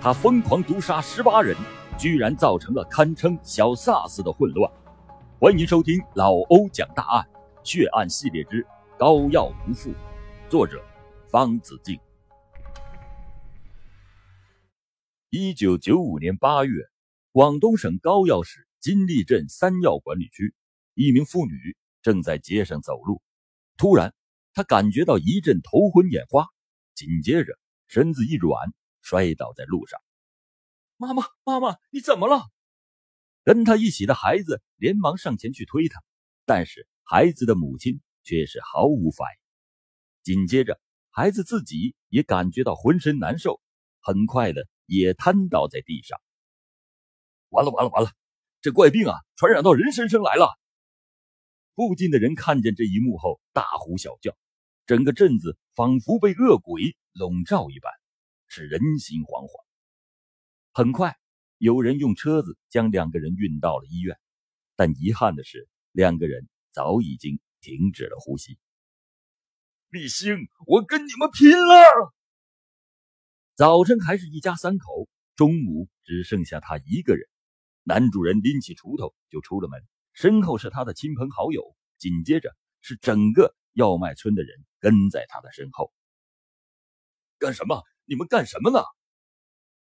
他疯狂毒杀十八人，居然造成了堪称小萨斯的混乱。欢迎收听老欧讲大案血案系列之高耀无父，作者方子敬。一九九五年八月，广东省高要市金利镇三要管理区，一名妇女正在街上走路，突然，她感觉到一阵头昏眼花，紧接着身子一软。摔倒在路上，妈妈，妈妈，你怎么了？跟他一起的孩子连忙上前去推他，但是孩子的母亲却是毫无反应。紧接着，孩子自己也感觉到浑身难受，很快的也瘫倒在地上。完了，完了，完了！这怪病啊，传染到人身上来了！附近的人看见这一幕后，大呼小叫，整个镇子仿佛被恶鬼笼罩一般。是人心惶惶。很快，有人用车子将两个人运到了医院，但遗憾的是，两个人早已经停止了呼吸。立兴，我跟你们拼了！早晨还是一家三口，中午只剩下他一个人。男主人拎起锄头就出了门，身后是他的亲朋好友，紧接着是整个药麦村的人跟在他的身后。干什么？你们干什么呢？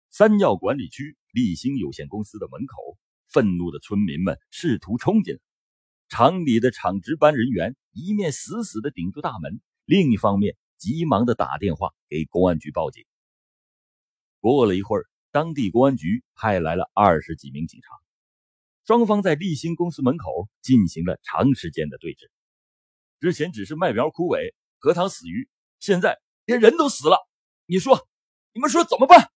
三药管理区立兴有限公司的门口，愤怒的村民们试图冲进来。厂里的厂值班人员一面死死的顶住大门，另一方面急忙的打电话给公安局报警。过了一会儿，当地公安局派来了二十几名警察，双方在立兴公司门口进行了长时间的对峙。之前只是麦苗枯萎、荷塘死鱼，现在连人都死了。你说，你们说怎么办？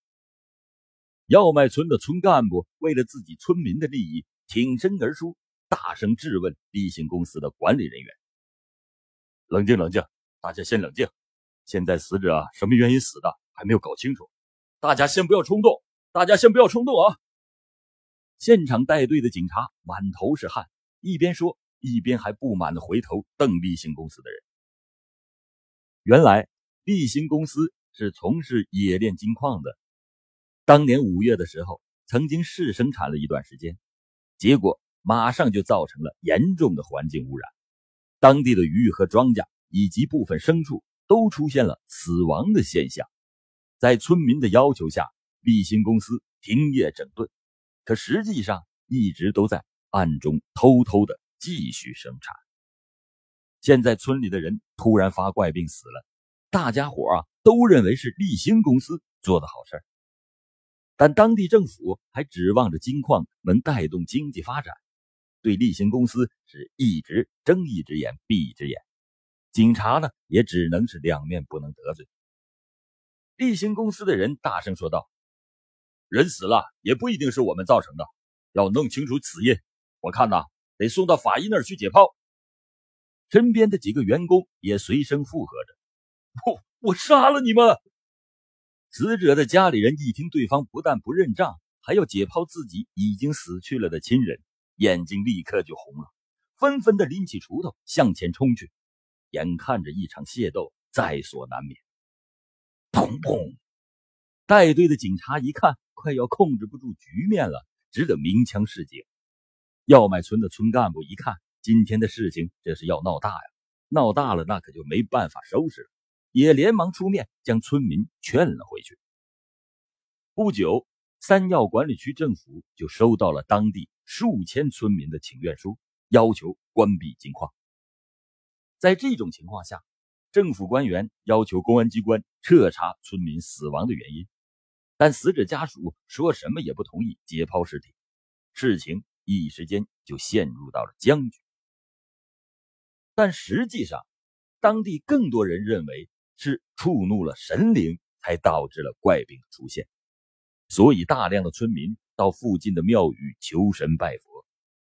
要麦村的村干部为了自己村民的利益挺身而出，大声质问立信公司的管理人员：“冷静，冷静，大家先冷静。现在死者什么原因死的还没有搞清楚，大家先不要冲动，大家先不要冲动啊！”现场带队的警察满头是汗，一边说一边还不满的回头瞪立信公司的人。原来立信公司。是从事冶炼金矿的。当年五月的时候，曾经试生产了一段时间，结果马上就造成了严重的环境污染，当地的鱼和庄稼以及部分牲畜都出现了死亡的现象。在村民的要求下，立新公司停业整顿，可实际上一直都在暗中偷偷的继续生产。现在村里的人突然发怪病死了。大家伙啊都认为是立兴公司做的好事但当地政府还指望着金矿能带动经济发展，对立兴公司是一直睁一只眼闭一只眼。警察呢也只能是两面不能得罪。立兴公司的人大声说道：“人死了也不一定是我们造成的，要弄清楚死因。我看呐，得送到法医那儿去解剖。”身边的几个员工也随声附和着。不 我杀了你们！死者的家里人一听对方不但不认账，还要解剖自己已经死去了的亲人，眼睛立刻就红了，纷纷的拎起锄头向前冲去。眼看着一场械斗在所难免，砰砰！带队的警察一看快要控制不住局面了，只得鸣枪示警。要买村的村干部一看，今天的事情这是要闹大呀！闹大了，那可就没办法收拾了。也连忙出面将村民劝了回去。不久，三药管理区政府就收到了当地数千村民的请愿书，要求关闭金矿。在这种情况下，政府官员要求公安机关彻查村民死亡的原因，但死者家属说什么也不同意解剖尸体，事情一时间就陷入到了僵局。但实际上，当地更多人认为。是触怒了神灵，才导致了怪病的出现，所以大量的村民到附近的庙宇求神拜佛，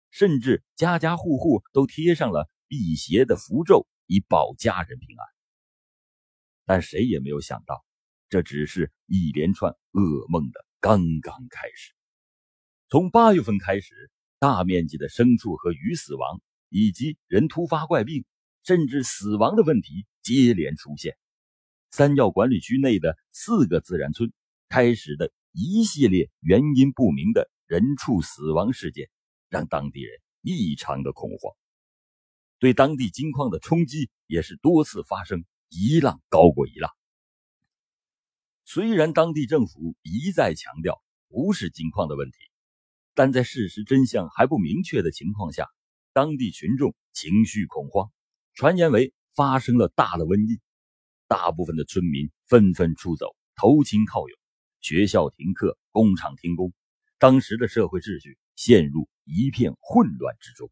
甚至家家户户都贴上了辟邪的符咒，以保家人平安。但谁也没有想到，这只是一连串噩梦的刚刚开始。从八月份开始，大面积的牲畜和鱼死亡，以及人突发怪病，甚至死亡的问题接连出现。三要管理区内的四个自然村开始的一系列原因不明的人畜死亡事件，让当地人异常的恐慌，对当地金矿的冲击也是多次发生，一浪高过一浪。虽然当地政府一再强调不是金矿的问题，但在事实真相还不明确的情况下，当地群众情绪恐慌，传言为发生了大的瘟疫，大部分的村民纷纷出走，投亲靠友。学校停课，工厂停工，当时的社会秩序陷入一片混乱之中。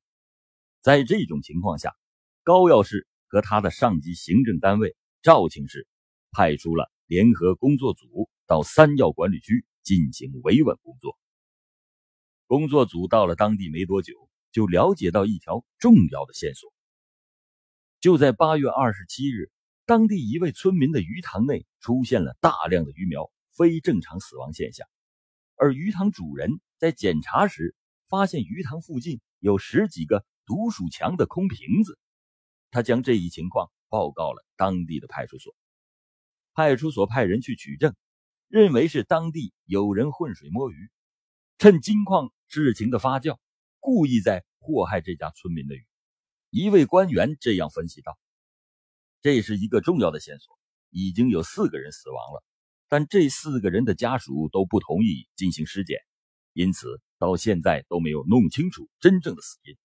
在这种情况下，高要市和他的上级行政单位肇庆市派出了联合工作组到三要管理区进行维稳工作。工作组到了当地没多久，就了解到一条重要的线索。就在八月二十七日，当地一位村民的鱼塘内出现了大量的鱼苗。非正常死亡现象，而鱼塘主人在检查时发现鱼塘附近有十几个毒鼠强的空瓶子，他将这一情况报告了当地的派出所。派出所派人去取证，认为是当地有人浑水摸鱼，趁金矿事情的发酵，故意在祸害这家村民的鱼。一位官员这样分析道：“这是一个重要的线索，已经有四个人死亡了。”但这四个人的家属都不同意进行尸检，因此到现在都没有弄清楚真正的死因。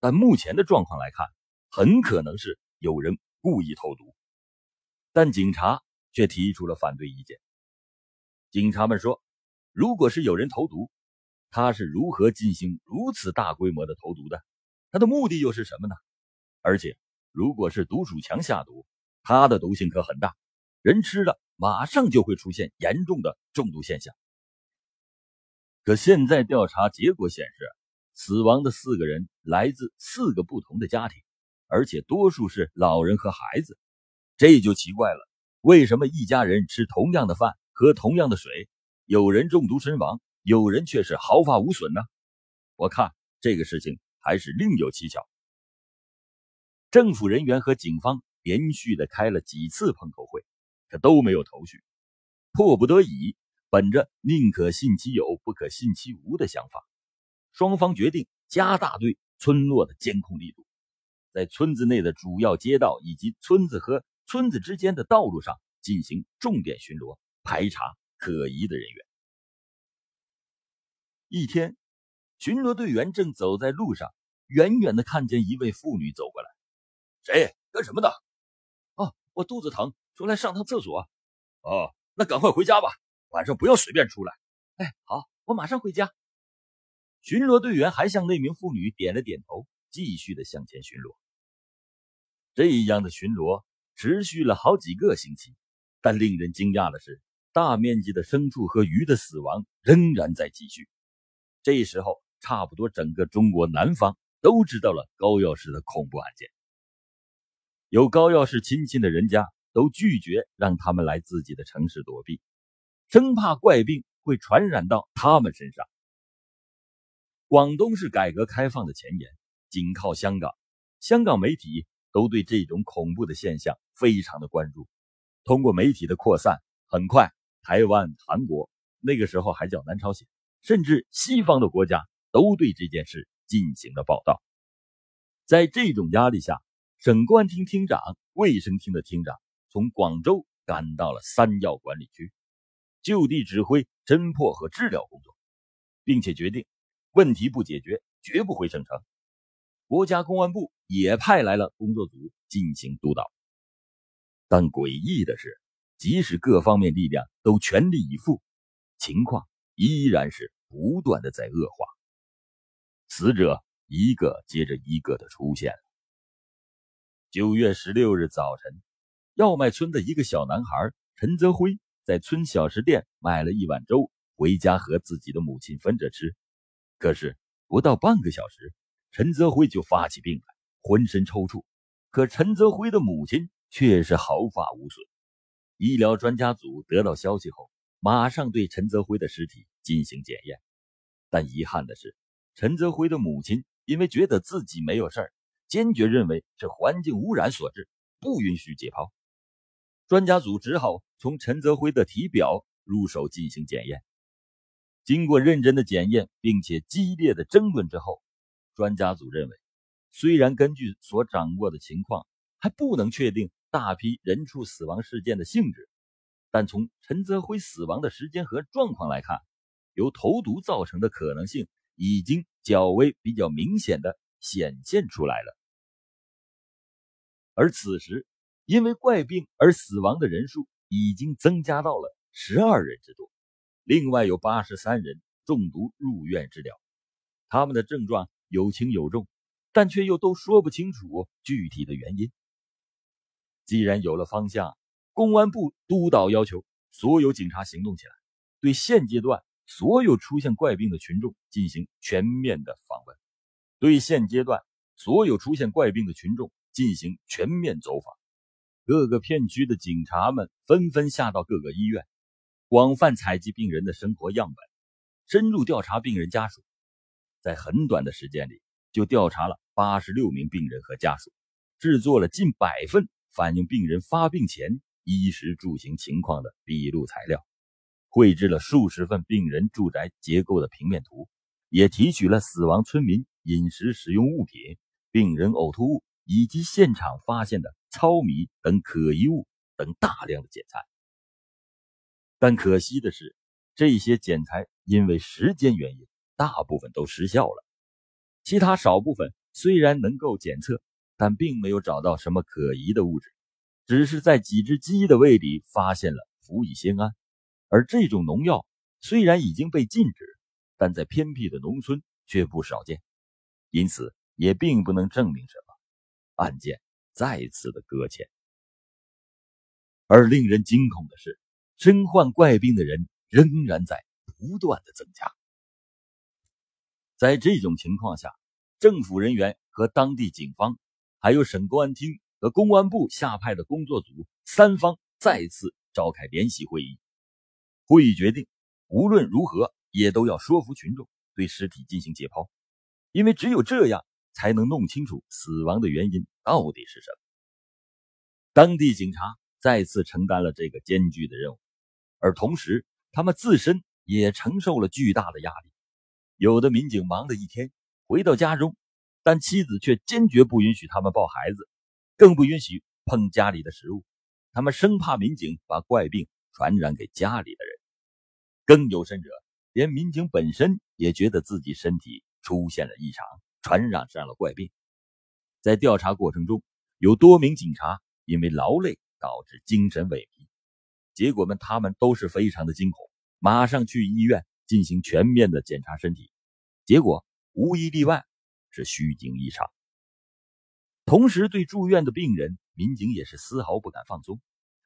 但目前的状况来看，很可能是有人故意投毒。但警察却提出了反对意见。警察们说，如果是有人投毒，他是如何进行如此大规模的投毒的？他的目的又是什么呢？而且，如果是毒鼠强下毒，它的毒性可很大，人吃了。马上就会出现严重的中毒现象。可现在调查结果显示，死亡的四个人来自四个不同的家庭，而且多数是老人和孩子。这就奇怪了，为什么一家人吃同样的饭、喝同样的水，有人中毒身亡，有人却是毫发无损呢？我看这个事情还是另有蹊跷。政府人员和警方连续的开了几次碰头会。可都没有头绪，迫不得已，本着宁可信其有，不可信其无的想法，双方决定加大对村落的监控力度，在村子内的主要街道以及村子和村子之间的道路上进行重点巡逻，排查可疑的人员。一天，巡逻队员正走在路上，远远的看见一位妇女走过来。谁？干什么的？哦，我肚子疼。出来上趟厕所，哦，那赶快回家吧，晚上不要随便出来。哎，好，我马上回家。巡逻队员还向那名妇女点了点头，继续的向前巡逻。这样的巡逻持续了好几个星期，但令人惊讶的是，大面积的牲畜和鱼的死亡仍然在继续。这时候，差不多整个中国南方都知道了高要氏的恐怖案件，有高要氏亲戚的人家。都拒绝让他们来自己的城市躲避，生怕怪病会传染到他们身上。广东是改革开放的前沿，紧靠香港，香港媒体都对这种恐怖的现象非常的关注。通过媒体的扩散，很快台湾、韩国那个时候还叫南朝鲜，甚至西方的国家都对这件事进行了报道。在这种压力下，省公安厅厅长、卫生厅的厅长。从广州赶到了三要管理区，就地指挥侦破和治疗工作，并且决定问题不解决绝不回省城。国家公安部也派来了工作组进行督导。但诡异的是，即使各方面力量都全力以赴，情况依然是不断的在恶化，死者一个接着一个的出现了。九月十六日早晨。药麦村的一个小男孩陈泽辉在村小食店买了一碗粥，回家和自己的母亲分着吃。可是不到半个小时，陈泽辉就发起病来，浑身抽搐。可陈泽辉的母亲却是毫发无损。医疗专家组得到消息后，马上对陈泽辉的尸体进行检验。但遗憾的是，陈泽辉的母亲因为觉得自己没有事儿，坚决认为是环境污染所致，不允许解剖。专家组只好从陈泽辉的体表入手进行检验，经过认真的检验，并且激烈的争论之后，专家组认为，虽然根据所掌握的情况还不能确定大批人畜死亡事件的性质，但从陈泽辉死亡的时间和状况来看，由投毒造成的可能性已经较为比较明显的显现出来了。而此时，因为怪病而死亡的人数已经增加到了十二人之多，另外有八十三人中毒入院治疗，他们的症状有轻有重，但却又都说不清楚具体的原因。既然有了方向，公安部督导要求所有警察行动起来，对现阶段所有出现怪病的群众进行全面的访问，对现阶段所有出现怪病的群众。进行全面走访，各个片区的警察们纷纷下到各个医院，广泛采集病人的生活样本，深入调查病人家属。在很短的时间里，就调查了八十六名病人和家属，制作了近百份反映病人发病前衣食住行情况的笔录材料，绘制了数十份病人住宅结构的平面图，也提取了死亡村民饮食使用物品、病人呕吐物。以及现场发现的糙米等可疑物等大量的检材，但可惜的是，这些检材因为时间原因，大部分都失效了。其他少部分虽然能够检测，但并没有找到什么可疑的物质，只是在几只鸡的胃里发现了氟乙酰胺，而这种农药虽然已经被禁止，但在偏僻的农村却不少见，因此也并不能证明什么。案件再次的搁浅，而令人惊恐的是，身患怪病的人仍然在不断的增加。在这种情况下，政府人员和当地警方，还有省公安厅和公安部下派的工作组三方再次召开联席会议。会议决定，无论如何也都要说服群众对尸体进行解剖，因为只有这样。才能弄清楚死亡的原因到底是什么。当地警察再次承担了这个艰巨的任务，而同时他们自身也承受了巨大的压力。有的民警忙了一天，回到家中，但妻子却坚决不允许他们抱孩子，更不允许碰家里的食物。他们生怕民警把怪病传染给家里的人。更有甚者，连民警本身也觉得自己身体出现了异常。传染上了怪病，在调查过程中，有多名警察因为劳累导致精神萎靡，结果们他们都是非常的惊恐，马上去医院进行全面的检查身体，结果无一例外是虚惊一场。同时，对住院的病人，民警也是丝毫不敢放松，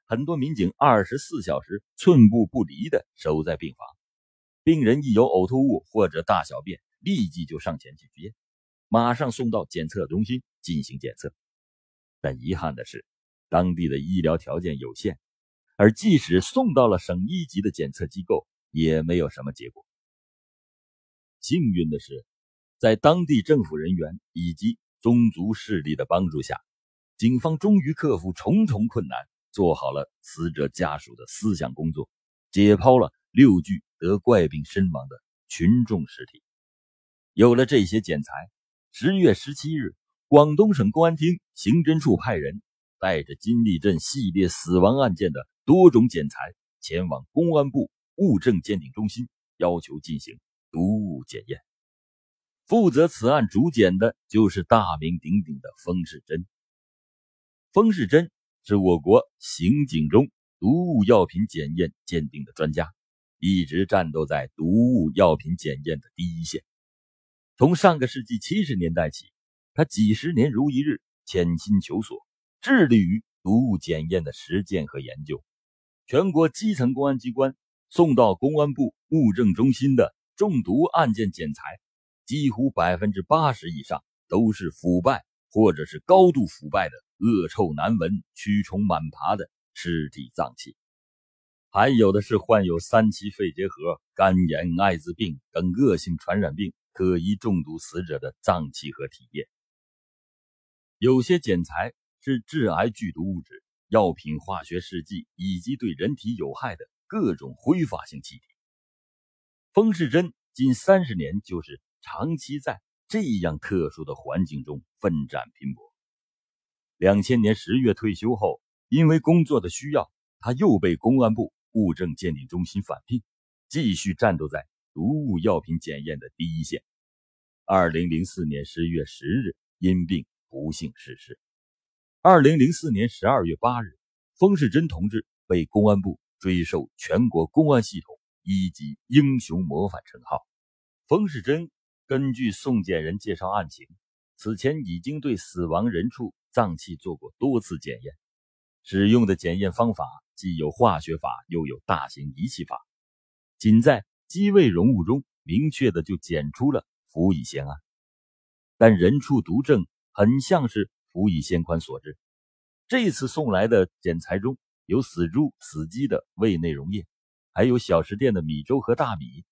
很多民警二十四小时寸步不离的守在病房，病人一有呕吐物或者大小便，立即就上前去接。马上送到检测中心进行检测，但遗憾的是，当地的医疗条件有限，而即使送到了省一级的检测机构，也没有什么结果。幸运的是，在当地政府人员以及宗族势力的帮助下，警方终于克服重重困难，做好了死者家属的思想工作，解剖了六具得怪病身亡的群众尸体。有了这些检材。十月十七日，广东省公安厅刑侦处派人带着金立镇系列死亡案件的多种检材前往公安部物证鉴定中心，要求进行毒物检验。负责此案主检的就是大名鼎鼎的封世珍。封世珍是我国刑警中毒物药品检验鉴定的专家，一直战斗在毒物药品检验的第一线。从上个世纪七十年代起，他几十年如一日潜心求索，致力于毒物检验的实践和研究。全国基层公安机关送到公安部物证中心的中毒案件检材，几乎百分之八十以上都是腐败或者是高度腐败的恶臭难闻、蛆虫满爬的尸体脏器，还有的是患有三期肺结核、肝炎、艾滋病等恶性传染病。可疑中毒死者的脏器和体液，有些检材是致癌剧毒物质、药品、化学试剂以及对人体有害的各种挥发性气体。封世珍近三十年就是长期在这样特殊的环境中奋战拼搏。两千年十月退休后，因为工作的需要，他又被公安部物证鉴定中心返聘，继续战斗在毒物药品检验的第一线。二零零四年十月十日，因病不幸逝世。二零零四年十二月八日，封世珍同志被公安部追授全国公安系统一级英雄模范称号。封世珍根据送检人介绍案情，此前已经对死亡人畜脏器做过多次检验，使用的检验方法既有化学法，又有大型仪器法，仅在机位溶物中明确的就检出了。氟乙酰胺，但人畜毒症很像是氟乙酰胺所致。这次送来的检材中有死猪、死鸡的胃内溶液，还有小食店的米粥和大米，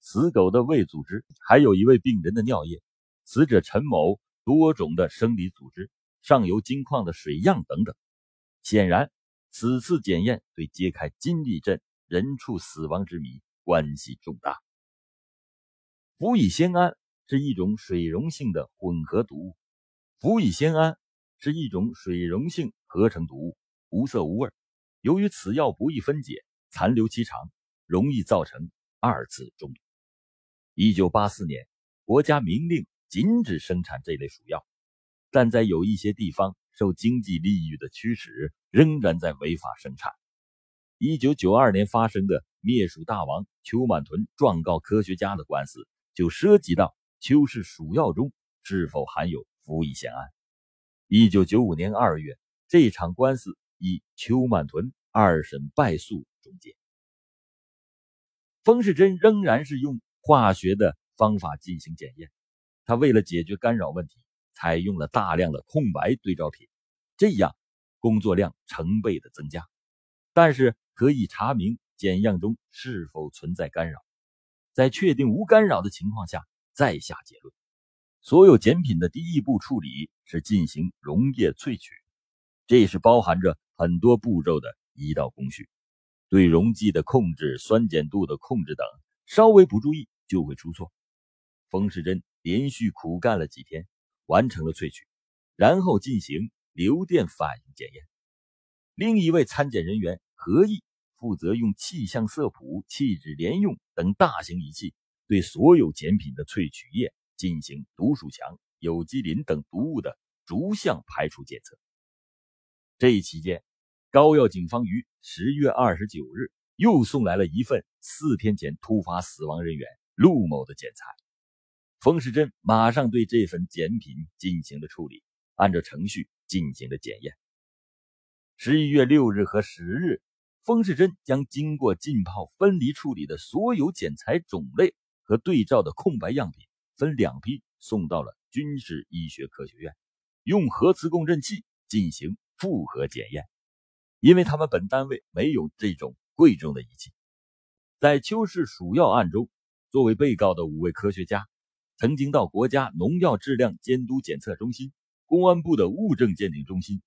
死狗的胃组织，还有一位病人的尿液，死者陈某多种的生理组织，上游金矿的水样等等。显然，此次检验对揭开金利镇人畜死亡之谜关系重大。氟乙酰胺。是一种水溶性的混合毒物，氟乙酰胺是一种水溶性合成毒物，无色无味。由于此药不易分解，残留期长，容易造成二次中毒。一九八四年，国家明令禁止生产这类鼠药，但在有一些地方受经济利益的驱使，仍然在违法生产。一九九二年发生的灭鼠大王邱满屯状告科学家的官司，就涉及到。邱氏鼠药中是否含有氟乙酰胺？一九九五年二月，这场官司以邱满屯二审败诉终结。封世珍仍然是用化学的方法进行检验，他为了解决干扰问题，采用了大量的空白对照品，这样工作量成倍的增加，但是可以查明检样中是否存在干扰。在确定无干扰的情况下。再下结论，所有检品的第一步处理是进行溶液萃取，这是包含着很多步骤的一道工序。对溶剂的控制、酸碱度的控制等，稍微不注意就会出错。冯世珍连续苦干了几天，完成了萃取，然后进行流电反应检验。另一位参检人员何毅负责用气象色谱、气质联用等大型仪器。对所有检品的萃取液进行毒鼠强、有机磷等毒物的逐项排除检测。这一期间，高要警方于十月二十九日又送来了一份四天前突发死亡人员陆某的检材。冯世珍马上对这份检品进行了处理，按照程序进行了检验。十一月六日和十日，冯世珍将经过浸泡分离处理的所有检材种类。和对照的空白样品分两批送到了军事医学科学院，用核磁共振器进行复核检验。因为他们本单位没有这种贵重的仪器。在邱氏鼠药案中，作为被告的五位科学家，曾经到国家农药质量监督检测中心、公安部的物证鉴定中心、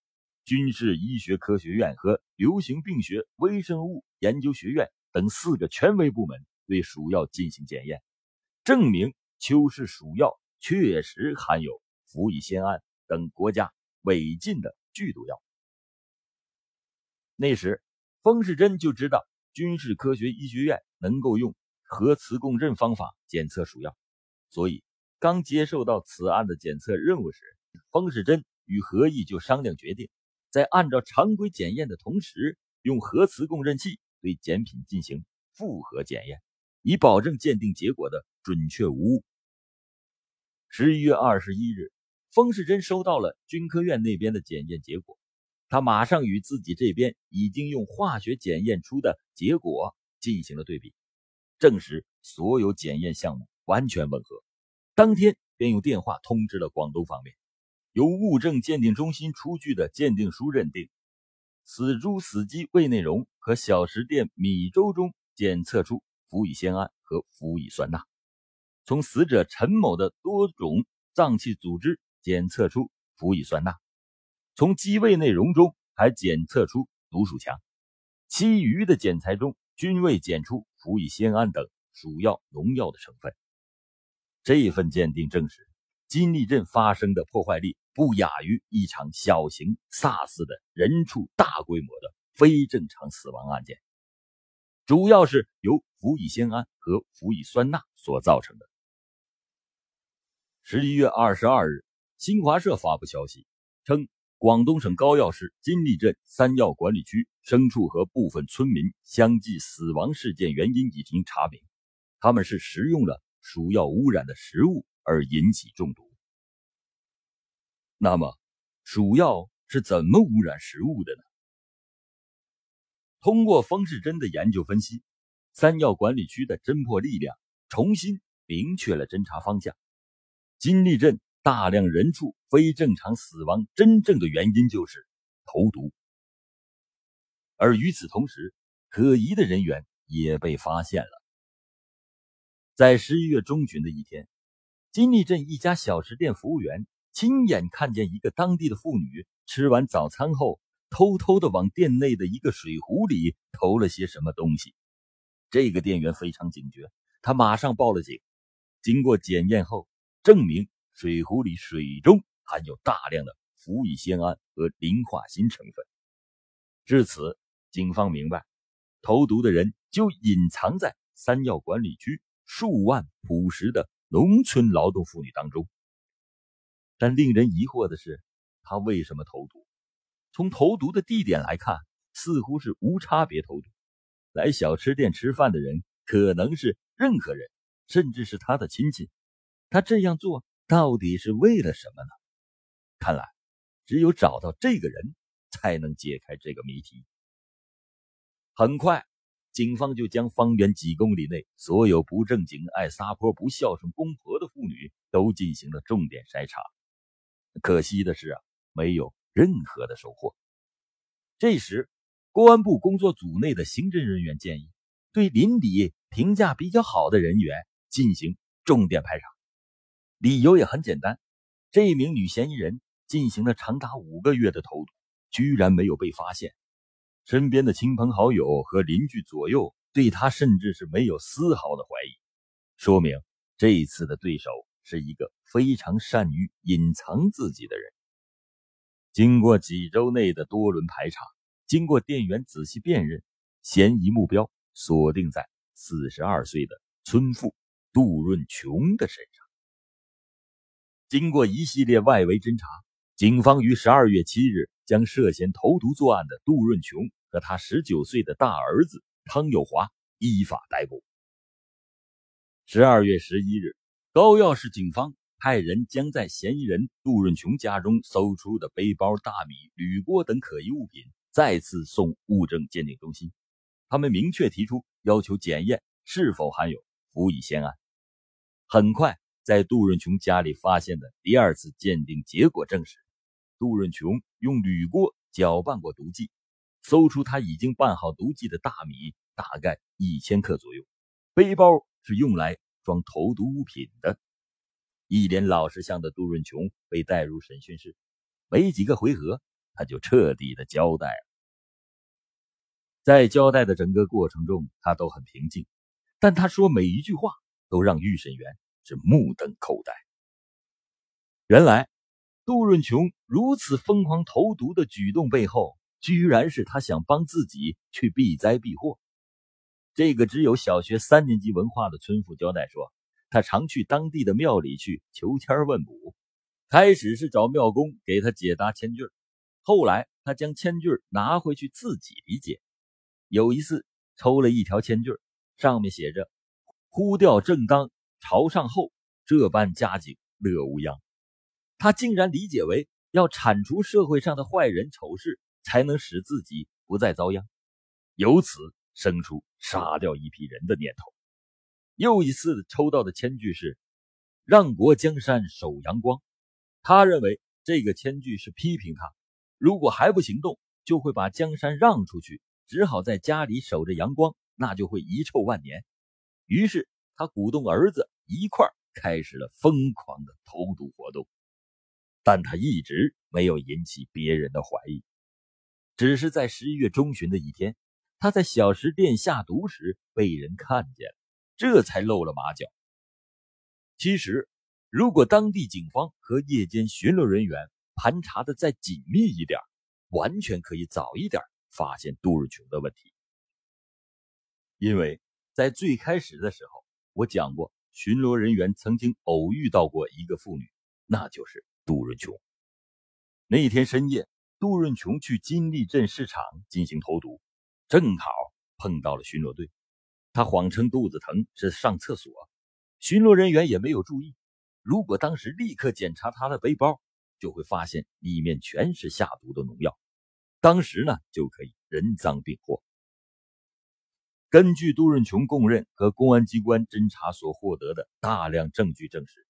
军事医学科学院和流行病学微生物研究学院等四个权威部门对鼠药进行检验。证明邱氏鼠药确实含有氟乙酰胺等国家违禁的剧毒药。那时，封世珍就知道军事科学医学院能够用核磁共振方法检测鼠药，所以刚接受到此案的检测任务时，封世珍与何毅就商量决定，在按照常规检验的同时，用核磁共振器对检品进行复核检验。以保证鉴定结果的准确无误。十一月二十一日，封世珍收到了军科院那边的检验结果，他马上与自己这边已经用化学检验出的结果进行了对比，证实所有检验项目完全吻合。当天便用电话通知了广东方面，由物证鉴定中心出具的鉴定书认定，死猪、死鸡胃内容和小食店米粥中检测出。氟乙酰胺和氟乙酸钠，从死者陈某的多种脏器组织检测出氟乙酸钠，从鸡胃内容中还检测出毒鼠强，其余的检材中均未检出氟乙酰胺等鼠药、农药的成分。这份鉴定证实，金利镇发生的破坏力不亚于一场小型 SARS 的人畜大规模的非正常死亡案件，主要是由氟乙酰胺和氟乙酸钠所造成的。十一月二十二日，新华社发布消息称。广东省高要市金利镇三要管理区牲畜和部分村民相继死亡事件原因已经查明，他们是食用了鼠药污染的食物而引起中毒。那么，鼠药是怎么污染食物的呢？通过方世珍的研究分析，三药管理区的侦破力量重新明确了侦查方向。金利镇。大量人畜非正常死亡，真正的原因就是投毒。而与此同时，可疑的人员也被发现了。在十一月中旬的一天，金利镇一家小食店服务员亲眼看见一个当地的妇女吃完早餐后，偷偷的往店内的一个水壶里投了些什么东西。这个店员非常警觉，他马上报了警。经过检验后，证明。水壶里水中含有大量的氟乙酰胺和磷化锌成分。至此，警方明白，投毒的人就隐藏在三药管理区数万朴实的农村劳动妇女当中。但令人疑惑的是，他为什么投毒？从投毒的地点来看，似乎是无差别投毒。来小吃店吃饭的人可能是任何人，甚至是他的亲戚。他这样做。到底是为了什么呢？看来，只有找到这个人，才能解开这个谜题。很快，警方就将方圆几公里内所有不正经、爱撒泼、不孝顺公婆的妇女都进行了重点筛查。可惜的是啊，没有任何的收获。这时，公安部工作组内的刑侦人员建议，对邻里评价比较好的人员进行重点排查。理由也很简单，这名女嫌疑人进行了长达五个月的投毒，居然没有被发现。身边的亲朋好友和邻居左右对她甚至是没有丝毫的怀疑，说明这一次的对手是一个非常善于隐藏自己的人。经过几周内的多轮排查，经过店员仔细辨认，嫌疑目标锁定在四十二岁的村妇杜润琼的身上。经过一系列外围侦查，警方于十二月七日将涉嫌投毒作案的杜润琼和他十九岁的大儿子汤有华依法逮捕。十二月十一日，高要市警方派人将在嫌疑人杜润琼家中搜出的背包、大米、铝锅等可疑物品再次送物证鉴定中心。他们明确提出要求检验是否含有氟乙酰胺。很快。在杜润琼家里发现的第二次鉴定结果证实，杜润琼用铝锅搅拌过毒剂，搜出他已经拌好毒剂的大米大概一千克左右，背包是用来装投毒物品的。一脸老实相的杜润琼被带入审讯室，没几个回合，他就彻底的交代了。在交代的整个过程中，他都很平静，但他说每一句话都让预审员。是目瞪口呆。原来，杜润琼如此疯狂投毒的举动背后，居然是他想帮自己去避灾避祸。这个只有小学三年级文化的村妇交代说，他常去当地的庙里去求签问卜。开始是找庙公给他解答签句，后来他将签句拿回去自己理解。有一次抽了一条签句，上面写着“呼调正当”。朝上后，这般佳景乐无恙。他竟然理解为要铲除社会上的坏人丑事，才能使自己不再遭殃，由此生出杀掉一批人的念头。又一次抽到的签句是“让国江山守阳光”，他认为这个签句是批评他，如果还不行动，就会把江山让出去，只好在家里守着阳光，那就会遗臭万年。于是他鼓动儿子。一块开始了疯狂的投毒活动，但他一直没有引起别人的怀疑，只是在十一月中旬的一天，他在小食店下毒时被人看见。这才露了马脚。其实，如果当地警方和夜间巡逻人员盘查的再紧密一点，完全可以早一点发现杜润琼的问题。因为在最开始的时候，我讲过，巡逻人员曾经偶遇到过一个妇女，那就是杜润琼。那天深夜，杜润琼去金利镇市场进行投毒，正好碰到了巡逻队。他谎称肚子疼是上厕所，巡逻人员也没有注意。如果当时立刻检查他的背包，就会发现里面全是下毒的农药，当时呢就可以人赃并获。根据杜润琼供认和公安机关侦查所获得的大量证据证实，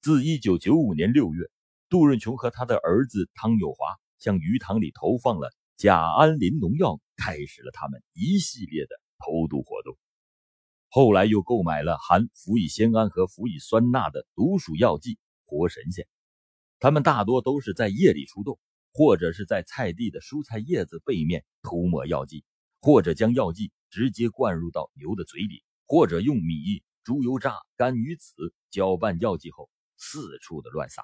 自1995年6月，杜润琼和他的儿子汤有华向鱼塘里投放了甲胺磷农药，开始了他们一系列的投毒活动。后来又购买了含氟乙酰胺和氟乙酸钠的毒鼠药剂“活神仙”，他们大多都是在夜里出动，或者是在菜地的蔬菜叶子背面涂抹药剂，或者将药剂。直接灌入到牛的嘴里，或者用米、猪油渣、干鱼子搅拌药剂后四处的乱撒，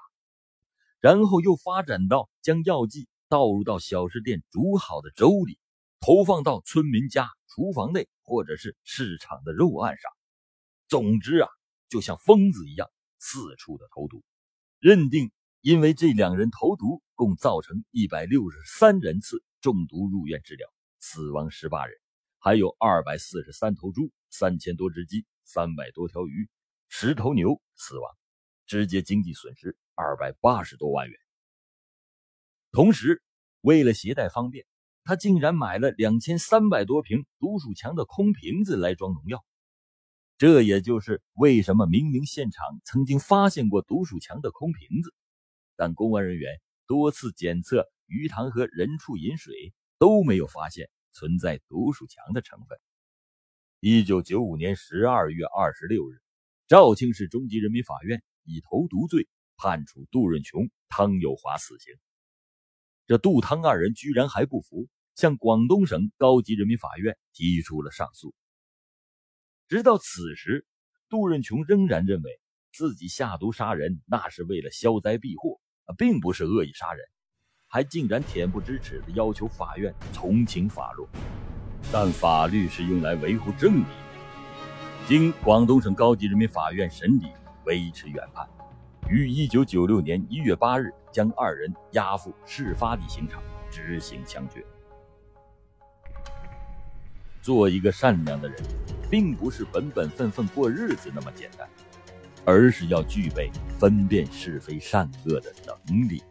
然后又发展到将药剂倒入到小吃店煮好的粥里，投放到村民家厨房内或者是市场的肉案上。总之啊，就像疯子一样四处的投毒。认定因为这两人投毒，共造成一百六十三人次中毒入院治疗，死亡十八人。还有二百四十三头猪、三千多只鸡、三百多条鱼、十头牛死亡，直接经济损失二百八十多万元。同时，为了携带方便，他竟然买了两千三百多瓶毒鼠强的空瓶子来装农药。这也就是为什么明明现场曾经发现过毒鼠强的空瓶子，但公安人员多次检测鱼塘和人畜饮水都没有发现。存在毒鼠强的成分。一九九五年十二月二十六日，肇庆市中级人民法院以投毒罪判处杜润琼、汤有华死刑。这杜汤二人居然还不服，向广东省高级人民法院提出了上诉。直到此时，杜润琼仍然认为自己下毒杀人那是为了消灾避祸，并不是恶意杀人。还竟然恬不知耻地要求法院从轻发落，但法律是用来维护正义的。经广东省高级人民法院审理，维持原判，于一九九六年一月八日将二人押赴事发地刑场执行枪决。做一个善良的人，并不是本本分分过日子那么简单，而是要具备分辨是非善恶的能力。